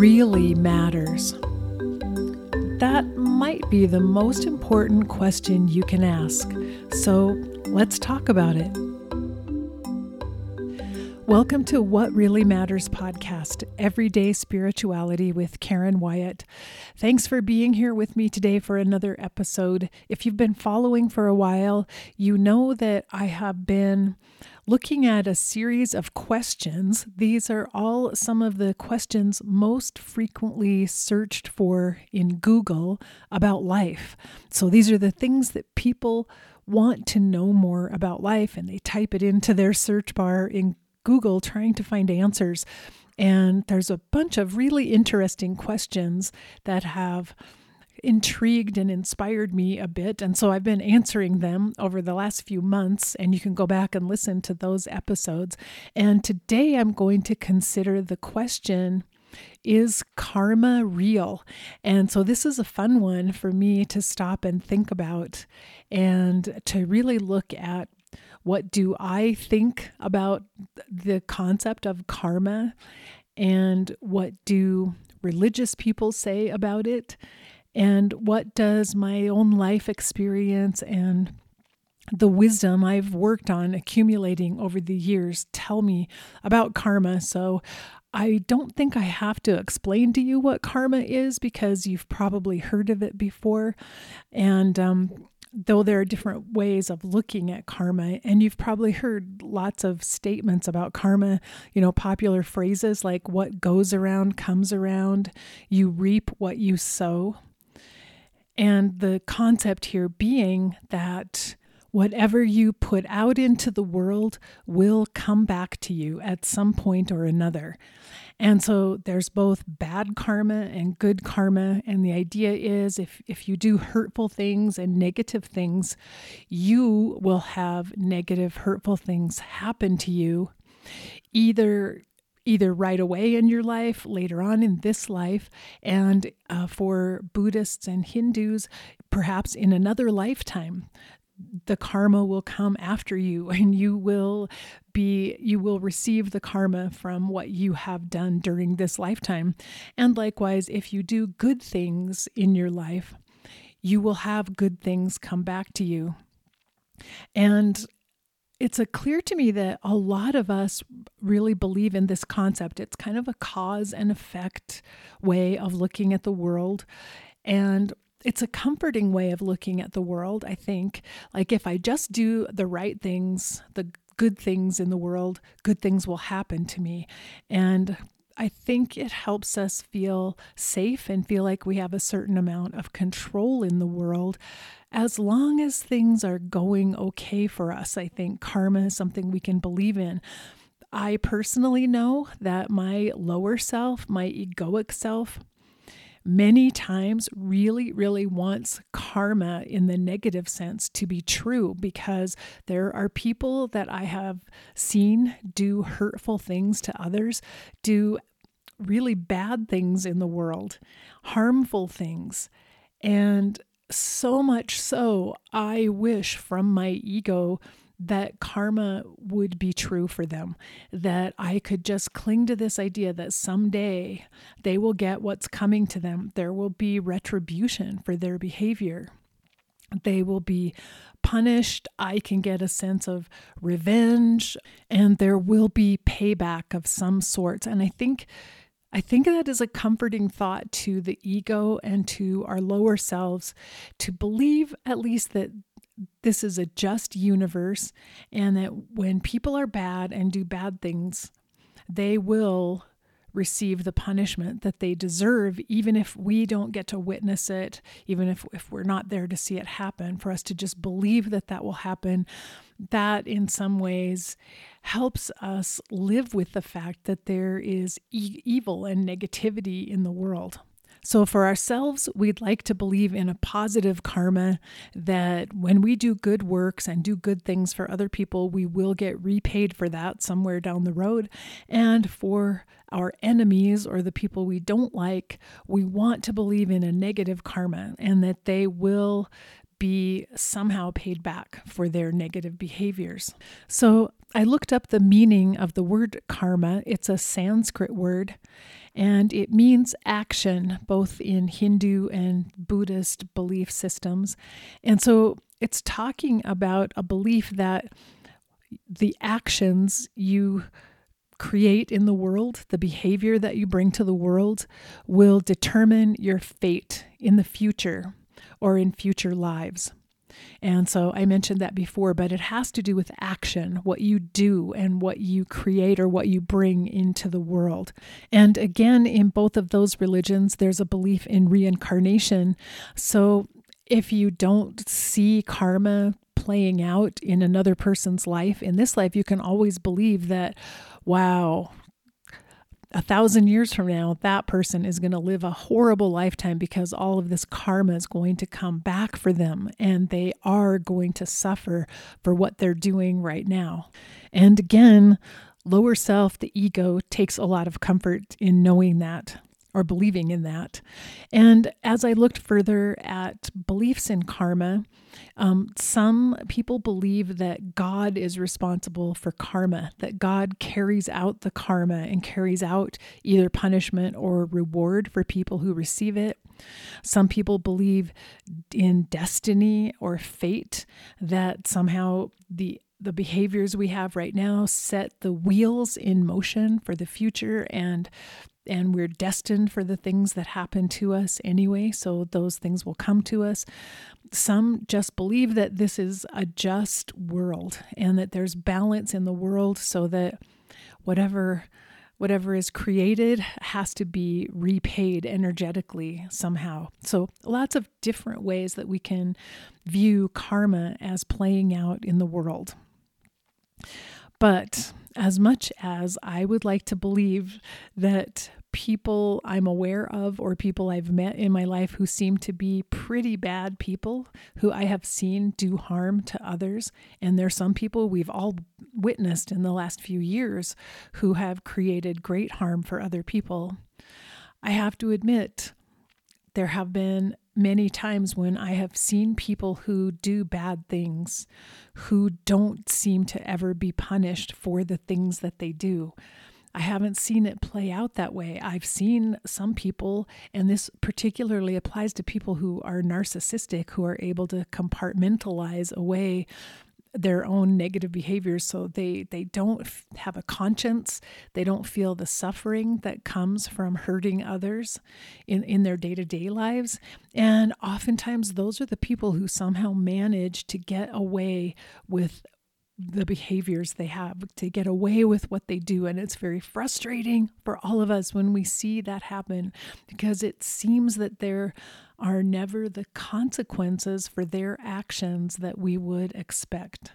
really matters? That might be the most important question you can ask. So let's talk about it. Welcome to What Really Matters podcast, Everyday Spirituality with Karen Wyatt. Thanks for being here with me today for another episode. If you've been following for a while, you know that I have been looking at a series of questions. These are all some of the questions most frequently searched for in Google about life. So these are the things that people want to know more about life and they type it into their search bar in Google trying to find answers. And there's a bunch of really interesting questions that have intrigued and inspired me a bit. And so I've been answering them over the last few months, and you can go back and listen to those episodes. And today I'm going to consider the question is karma real? And so this is a fun one for me to stop and think about and to really look at what do I think about the concept of karma? And what do religious people say about it? And what does my own life experience and the wisdom I've worked on accumulating over the years tell me about karma? So I don't think I have to explain to you what karma is because you've probably heard of it before. And um, though there are different ways of looking at karma, and you've probably heard lots of statements about karma, you know, popular phrases like what goes around comes around, you reap what you sow. And the concept here being that whatever you put out into the world will come back to you at some point or another. And so there's both bad karma and good karma. And the idea is if, if you do hurtful things and negative things, you will have negative, hurtful things happen to you, either either right away in your life, later on in this life, and uh, for Buddhists and Hindus, perhaps in another lifetime the karma will come after you and you will be you will receive the karma from what you have done during this lifetime. And likewise if you do good things in your life you will have good things come back to you. And it's a clear to me that a lot of us really believe in this concept. It's kind of a cause and effect way of looking at the world. And it's a comforting way of looking at the world, I think. Like if I just do the right things, the good things in the world, good things will happen to me. And I think it helps us feel safe and feel like we have a certain amount of control in the world. As long as things are going okay for us, I think karma is something we can believe in. I personally know that my lower self, my egoic self, many times really, really wants karma in the negative sense to be true because there are people that I have seen do hurtful things to others, do really bad things in the world, harmful things. And so much so, I wish from my ego that karma would be true for them, that I could just cling to this idea that someday they will get what's coming to them. There will be retribution for their behavior. They will be punished. I can get a sense of revenge, and there will be payback of some sort. And I think. I think that is a comforting thought to the ego and to our lower selves to believe at least that this is a just universe and that when people are bad and do bad things, they will receive the punishment that they deserve, even if we don't get to witness it, even if, if we're not there to see it happen, for us to just believe that that will happen, that in some ways helps us live with the fact that there is e- evil and negativity in the world. So, for ourselves, we'd like to believe in a positive karma that when we do good works and do good things for other people, we will get repaid for that somewhere down the road. And for our enemies or the people we don't like, we want to believe in a negative karma and that they will be somehow paid back for their negative behaviors. So I looked up the meaning of the word karma. It's a Sanskrit word and it means action, both in Hindu and Buddhist belief systems. And so it's talking about a belief that the actions you create in the world, the behavior that you bring to the world, will determine your fate in the future or in future lives. And so I mentioned that before, but it has to do with action, what you do and what you create or what you bring into the world. And again, in both of those religions, there's a belief in reincarnation. So if you don't see karma playing out in another person's life in this life, you can always believe that, wow, a thousand years from now, that person is going to live a horrible lifetime because all of this karma is going to come back for them and they are going to suffer for what they're doing right now. And again, lower self, the ego, takes a lot of comfort in knowing that or believing in that. And as I looked further at beliefs in karma, um, some people believe that God is responsible for karma, that God carries out the karma and carries out either punishment or reward for people who receive it. Some people believe in destiny or fate, that somehow the the behaviors we have right now set the wheels in motion for the future and and we're destined for the things that happen to us anyway, so those things will come to us. Some just believe that this is a just world and that there's balance in the world so that whatever whatever is created has to be repaid energetically somehow. So, lots of different ways that we can view karma as playing out in the world. But as much as I would like to believe that people I'm aware of or people I've met in my life who seem to be pretty bad people who I have seen do harm to others. And there's some people we've all witnessed in the last few years who have created great harm for other people. I have to admit, there have been many times when I have seen people who do bad things who don't seem to ever be punished for the things that they do. I haven't seen it play out that way. I've seen some people, and this particularly applies to people who are narcissistic, who are able to compartmentalize away their own negative behaviors so they they don't have a conscience. They don't feel the suffering that comes from hurting others in in their day-to-day lives. And oftentimes those are the people who somehow manage to get away with the behaviors they have to get away with what they do. And it's very frustrating for all of us when we see that happen because it seems that there are never the consequences for their actions that we would expect.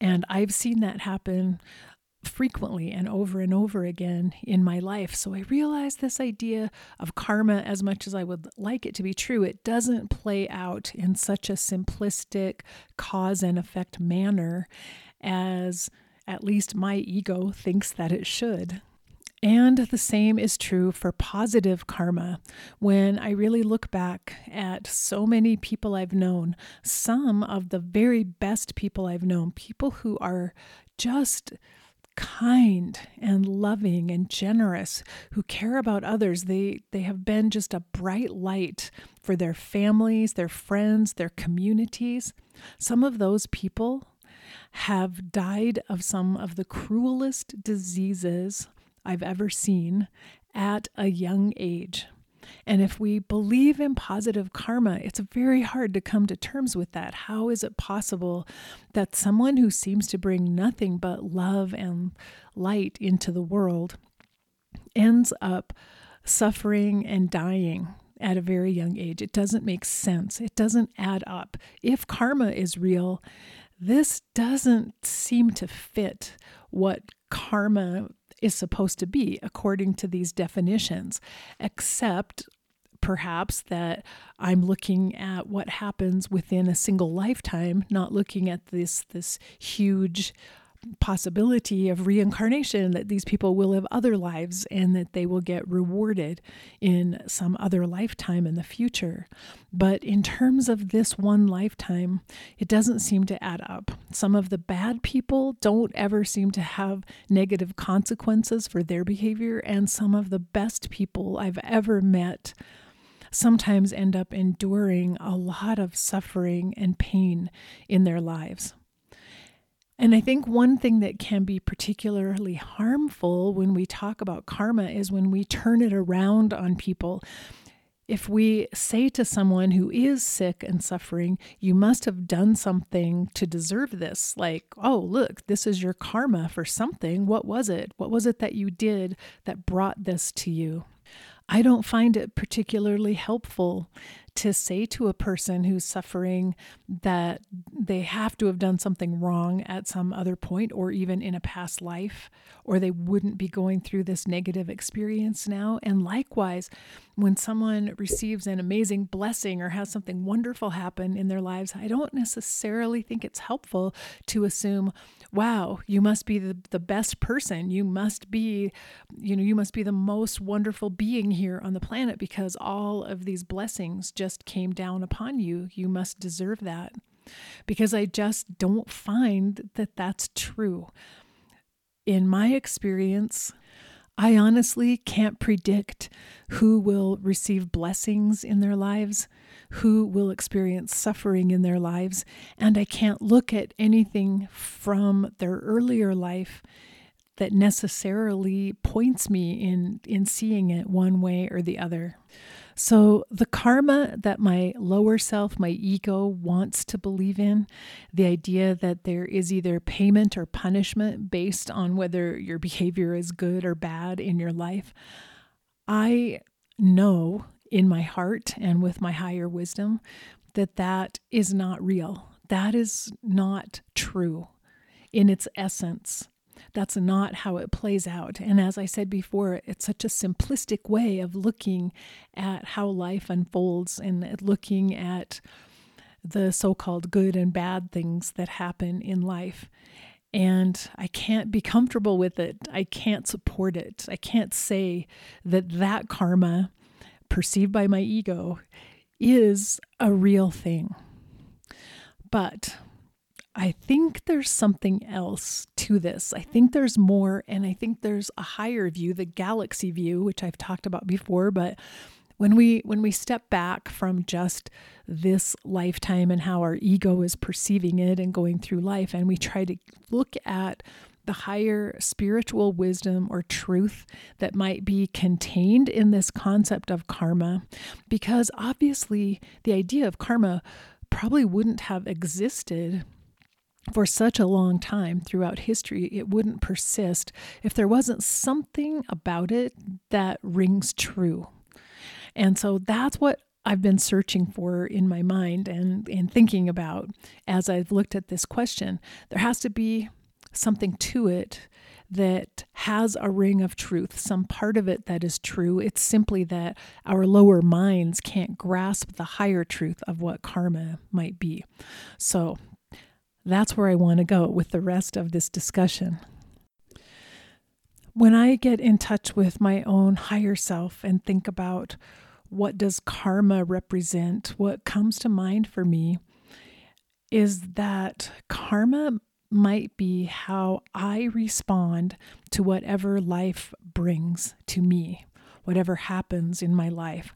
And I've seen that happen frequently and over and over again in my life. So I realized this idea of karma, as much as I would like it to be true, it doesn't play out in such a simplistic cause and effect manner as at least my ego thinks that it should. And the same is true for positive karma. When I really look back at so many people I've known, some of the very best people I've known, people who are just kind and loving and generous who care about others. They they have been just a bright light for their families their friends their communities. Some of those people have died of some of the cruelest diseases I've ever seen at a young age and if we believe in positive karma, it's very hard to come to terms with that. How is it possible that someone who seems to bring nothing but love and light into the world ends up suffering and dying at a very young age? It doesn't make sense. It doesn't add up. If karma is real, this doesn't seem to fit what karma is supposed to be according to these definitions, except perhaps that I'm looking at what happens within a single lifetime, not looking at this this huge possibility of reincarnation, that these people will live other lives and that they will get rewarded in some other lifetime in the future. But in terms of this one lifetime, it doesn't seem to add up. Some of the bad people don't ever seem to have negative consequences for their behavior, and some of the best people I've ever met sometimes end up enduring a lot of suffering and pain in their lives. And I think one thing that can be particularly harmful when we talk about karma is when we turn it around on people. If we say to someone who is sick and suffering, you must have done something to deserve this, like, oh, look, this is your karma for something. What was it? What was it that you did that brought this to you? I don't find it particularly helpful to say to a person who's suffering that they have to have done something wrong at some other point or even in a past life, or they wouldn't be going through this negative experience now. And likewise, when someone receives an amazing blessing or has something wonderful happen in their lives, I don't necessarily think it's helpful to assume, wow, you must be the, the best person. You must be, you know, you must be the most wonderful being here on the planet because all of these blessings just came down upon you. You must deserve that. Because I just don't find that that's true. In my experience, I honestly can't predict who will receive blessings in their lives, who will experience suffering in their lives, and I can't look at anything from their earlier life that necessarily points me in in seeing it one way or the other. So, the karma that my lower self, my ego, wants to believe in, the idea that there is either payment or punishment based on whether your behavior is good or bad in your life, I know in my heart and with my higher wisdom that that is not real. That is not true in its essence. That's not how it plays out. And as I said before, it's such a simplistic way of looking at how life unfolds and looking at the so called good and bad things that happen in life. And I can't be comfortable with it. I can't support it. I can't say that that karma perceived by my ego is a real thing. But I think there's something else to this. I think there's more, and I think there's a higher view, the galaxy view, which I've talked about before. But when we when we step back from just this lifetime and how our ego is perceiving it and going through life, and we try to look at the higher spiritual wisdom or truth that might be contained in this concept of karma, because obviously the idea of karma probably wouldn't have existed for such a long time throughout history, it wouldn't persist if there wasn't something about it that rings true. And so that's what I've been searching for in my mind and, and thinking about as I've looked at this question. There has to be something to it that has a ring of truth, some part of it that is true. It's simply that our lower minds can't grasp the higher truth of what karma might be. So that's where I want to go with the rest of this discussion. When I get in touch with my own higher self and think about what does karma represent, what comes to mind for me is that karma might be how I respond to whatever life brings to me, whatever happens in my life.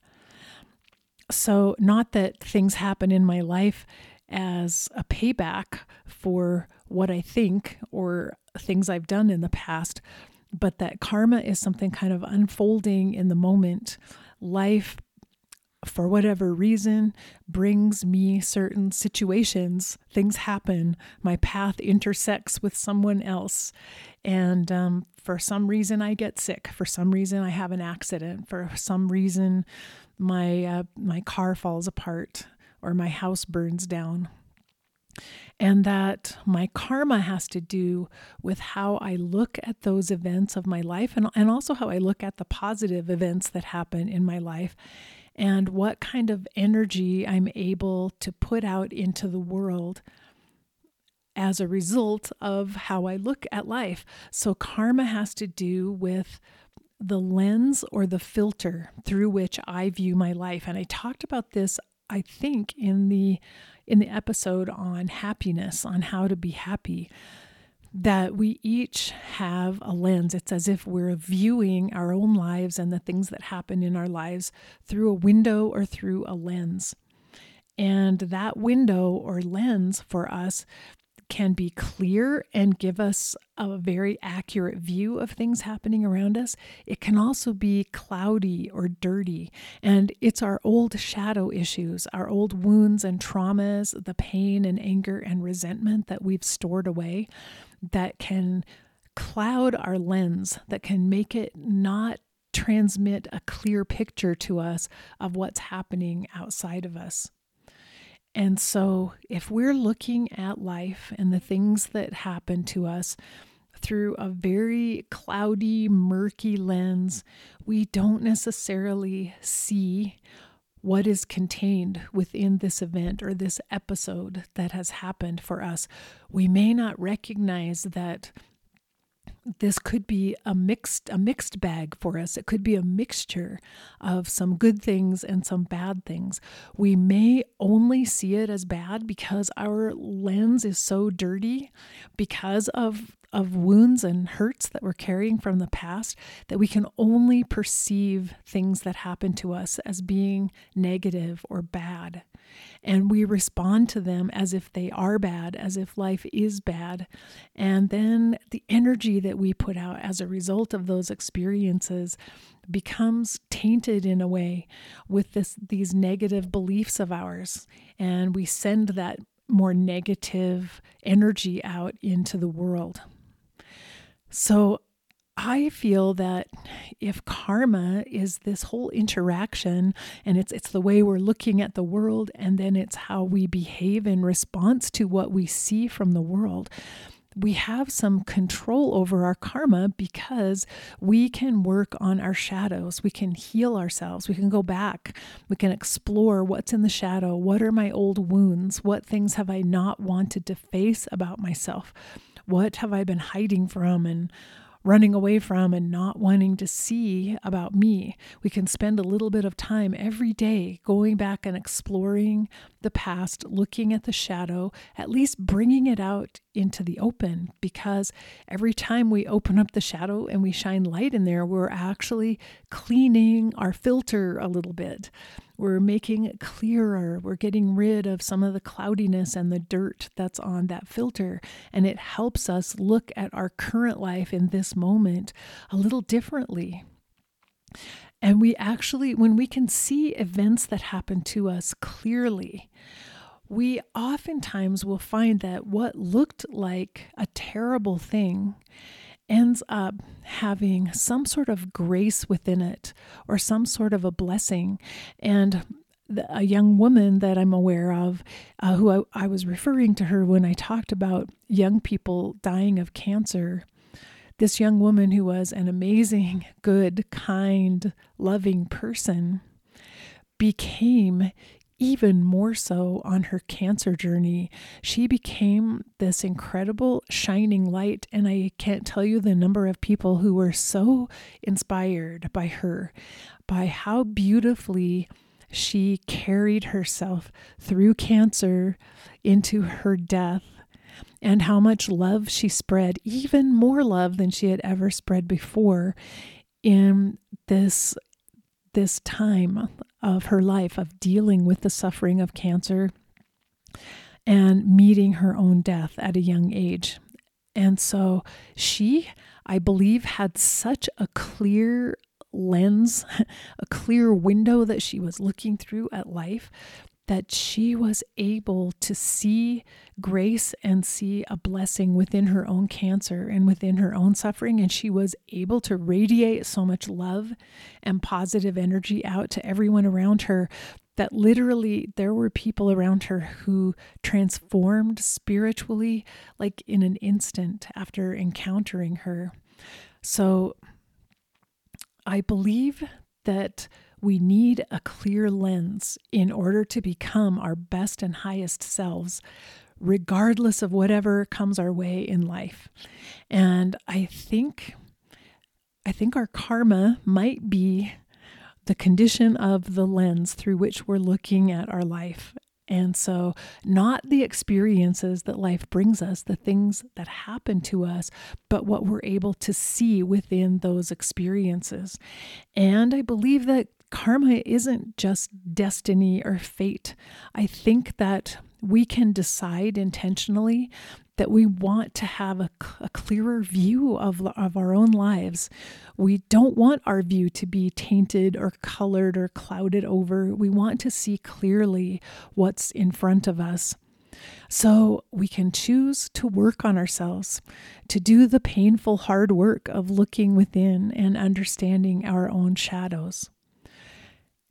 So, not that things happen in my life as a payback for what I think or things I've done in the past, but that karma is something kind of unfolding in the moment. Life, for whatever reason, brings me certain situations. Things happen. My path intersects with someone else. And um, for some reason, I get sick. For some reason, I have an accident. For some reason, my, uh, my car falls apart or my house burns down. And that my karma has to do with how I look at those events of my life and, and also how I look at the positive events that happen in my life and what kind of energy I'm able to put out into the world as a result of how I look at life. So, karma has to do with the lens or the filter through which I view my life. And I talked about this, I think, in the in the episode on happiness, on how to be happy, that we each have a lens. It's as if we're viewing our own lives and the things that happen in our lives through a window or through a lens. And that window or lens for us can be clear and give us a very accurate view of things happening around us. It can also be cloudy or dirty. And it's our old shadow issues, our old wounds and traumas, the pain and anger and resentment that we've stored away that can cloud our lens, that can make it not transmit a clear picture to us of what's happening outside of us. And so, if we're looking at life and the things that happen to us through a very cloudy, murky lens, we don't necessarily see what is contained within this event or this episode that has happened for us. We may not recognize that this could be a mixed a mixed bag for us. It could be a mixture of some good things and some bad things. We may only see it as bad because our lens is so dirty because of of wounds and hurts that we're carrying from the past that we can only perceive things that happen to us as being negative or bad and we respond to them as if they are bad, as if life is bad. And then the energy that we put out as a result of those experiences becomes tainted in a way with this these negative beliefs of ours and we send that more negative energy out into the world. So I feel that if karma is this whole interaction and it's it's the way we're looking at the world and then it's how we behave in response to what we see from the world, we have some control over our karma because we can work on our shadows. We can heal ourselves. We can go back. We can explore what's in the shadow. What are my old wounds? What things have I not wanted to face about myself? What have I been hiding from? And running away from and not wanting to see about me. We can spend a little bit of time every day going back and exploring the past, looking at the shadow, at least bringing it out into the open because every time we open up the shadow and we shine light in there, we're actually cleaning our filter a little bit. We're making it clearer. We're getting rid of some of the cloudiness and the dirt that's on that filter. And it helps us look at our current life in this moment a little differently. And we actually, when we can see events that happen to us clearly, we oftentimes will find that what looked like a terrible thing ends up having some sort of grace within it or some sort of a blessing. And a young woman that I'm aware of, uh, who I, I was referring to her when I talked about young people dying of cancer, this young woman who was an amazing, good, kind, loving person became even more so on her cancer journey. She became this incredible shining light. And I can't tell you the number of people who were so inspired by her, by how beautifully she carried herself through cancer into her death. And how much love she spread, even more love than she had ever spread before in this this time of her life of dealing with the suffering of cancer and meeting her own death at a young age. And so she, I believe, had such a clear lens, a clear window that she was looking through at life that she was able to see grace and see a blessing within her own cancer and within her own suffering. And she was able to radiate so much love and positive energy out to everyone around her that literally there were people around her who transformed spiritually, like in an instant after encountering her. So I believe that we need a clear lens in order to become our best and highest selves, regardless of whatever comes our way in life. And I think I think our karma might be the condition of the lens through which we're looking at our life. And so, not the experiences that life brings us, the things that happen to us, but what we're able to see within those experiences. And I believe that karma isn't just destiny or fate. I think that we can decide intentionally that we want to have a, a, clearer view of, of our own lives. We don't want our view to be tainted or colored or clouded over. We want to see clearly what's in front of us. So we can choose to work on ourselves, to do the painful, hard work of looking within and understanding our own shadows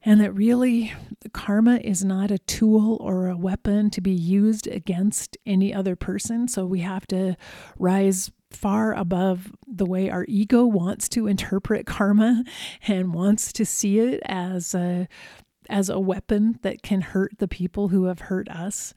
and that really karma is not a tool or a weapon to be used against any other person. So we have to rise far above the way our ego wants to interpret karma and wants to see it as a as a weapon that can hurt the people who have hurt us.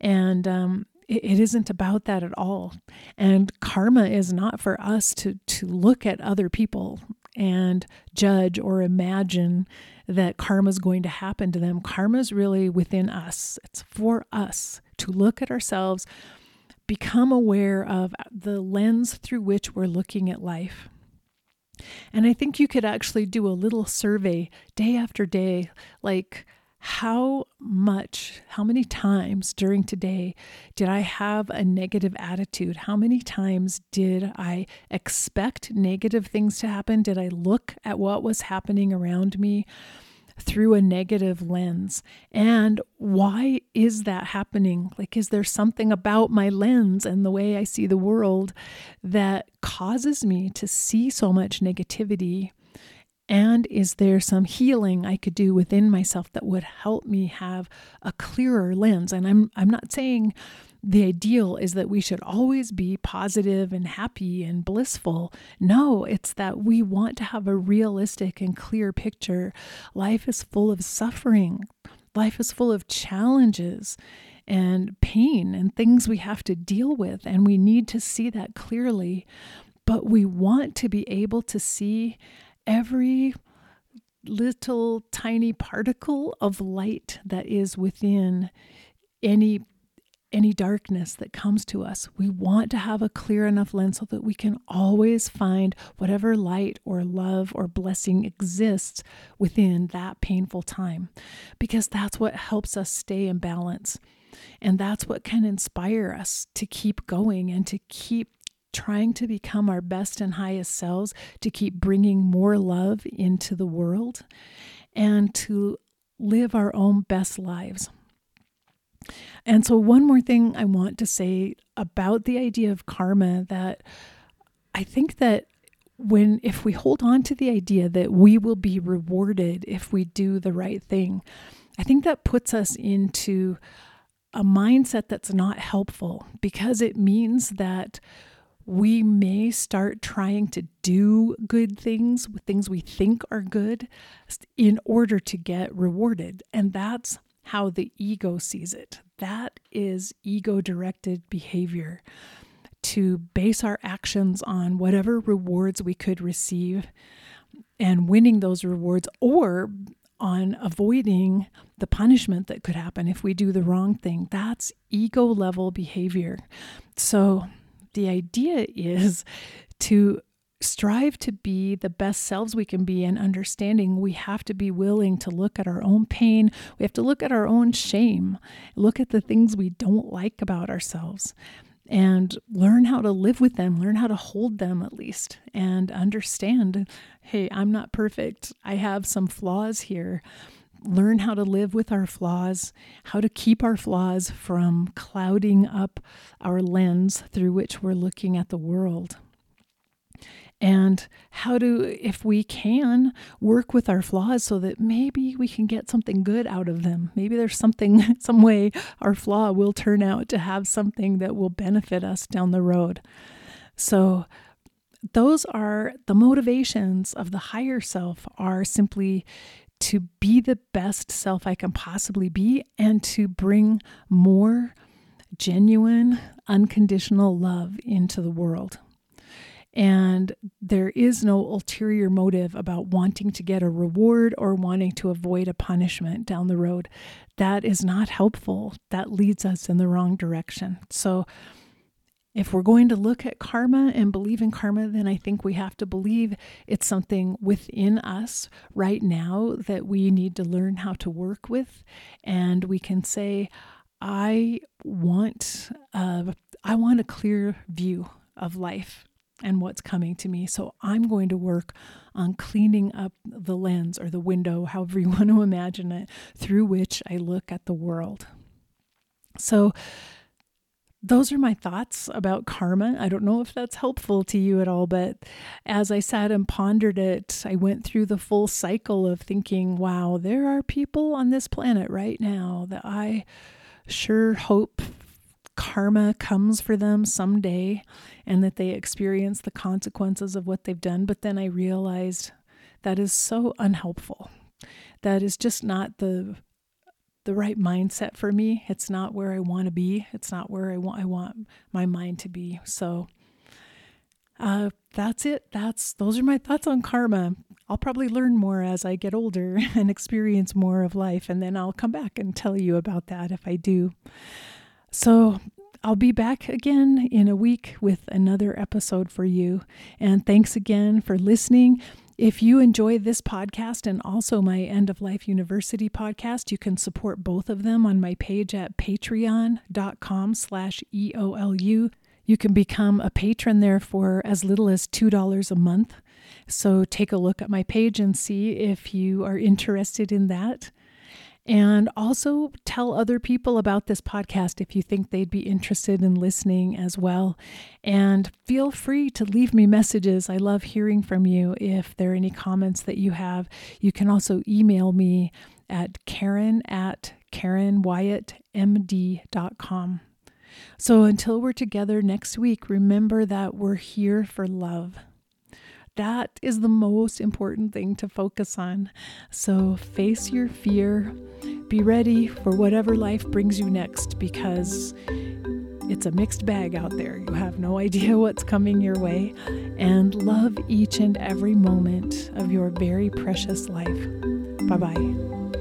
And um, it, it isn't about that at all. And karma is not for us to to look at other people and judge or imagine that karma is going to happen to them. Karma is really within us, it's for us to look at ourselves, become aware of the lens through which we're looking at life. And I think you could actually do a little survey day after day, like, how much, how many times during today did I have a negative attitude? How many times did I expect negative things to happen? Did I look at what was happening around me? through a negative lens. And why is that happening? Like, is there something about my lens and the way I see the world that causes me to see so much negativity? And is there some healing I could do within myself that would help me have a clearer lens? And I'm I'm not saying the ideal is that we should always be positive and happy and blissful. No, it's that we want to have a realistic and clear picture. Life is full of suffering. Life is full of challenges and pain and things we have to deal with and we need to see that clearly. But we want to be able to see every little tiny particle of light that is within any any darkness that comes to us. We want to have a clear enough lens so that we can always find whatever light or love or blessing exists within that painful time because that's what helps us stay in balance. And that's what can inspire us to keep going and to keep trying to become our best and highest selves, to keep bringing more love into the world, and to live our own best lives. And so, one more thing I want to say about the idea of karma that I think that when if we hold on to the idea that we will be rewarded if we do the right thing, I think that puts us into a mindset that's not helpful because it means that we may start trying to do good things, with things we think are good, in order to get rewarded. And that's how the ego sees it. That is ego directed behavior to base our actions on whatever rewards we could receive and winning those rewards or on avoiding the punishment that could happen if we do the wrong thing. That's ego level behavior. So the idea is to strive to be the best selves we can be and understanding we have to be willing to look at our own pain. We have to look at our own shame. Look at the things we don't like about ourselves and learn how to live with them learn how to hold them at least and understand hey i'm not perfect. I have some flaws here learn how to live with our flaws, how to keep our flaws from clouding up our lens through which we're looking at the world. And how to, if we can, work with our flaws so that maybe we can get something good out of them. Maybe there's something, some way our flaw will turn out to have something that will benefit us down the road. So, those are the motivations of the higher self are simply to be the best self I can possibly be and to bring more genuine, unconditional love into the world. And there is no ulterior motive about wanting to get a reward or wanting to avoid a punishment down the road. That is not helpful. That leads us in the wrong direction. So, if we're going to look at karma and believe in karma, then I think we have to believe it's something within us right now that we need to learn how to work with. And we can say, I want, I want a clear view of life and what's coming to me. So I'm going to work on cleaning up the lens or the window, however you want to imagine it, through which I look at the world. So those are my thoughts about karma. I don't know if that's helpful to you at all, but as I sat and pondered it, I went through the full cycle of thinking, wow, there are people on this planet right now that I sure hope karma comes for them someday and that they experience the consequences of what they've done. But then I realized that is so unhelpful. That is just not the the right mindset for me. It's not where I want to be. It's not where I want I want my mind to be. So uh, that's it. That's those are my thoughts on karma. I'll probably learn more as I get older and experience more of life, and then I'll come back and tell you about that if I do. So I'll be back again in a week with another episode for you. And thanks again for listening. If you enjoy this podcast and also my End of Life University podcast, you can support both of them on my page at patreon.com slash EOLU. You can become a patron there for as little as $2 a month. So take a look at my page and see if you are interested in that. And also tell other people about this podcast if you think they'd be interested in listening as well. And feel free to leave me messages. I love hearing from you. If there are any comments that you have, you can also email me at karen at karenwyattmd.com. So until we're together next week, remember that we're here for love. That is the most important thing to focus on. So face your fear, be ready for whatever life brings you next because it's a mixed bag out there. You have no idea what's coming your way. And love each and every moment of your very precious life. Bye bye.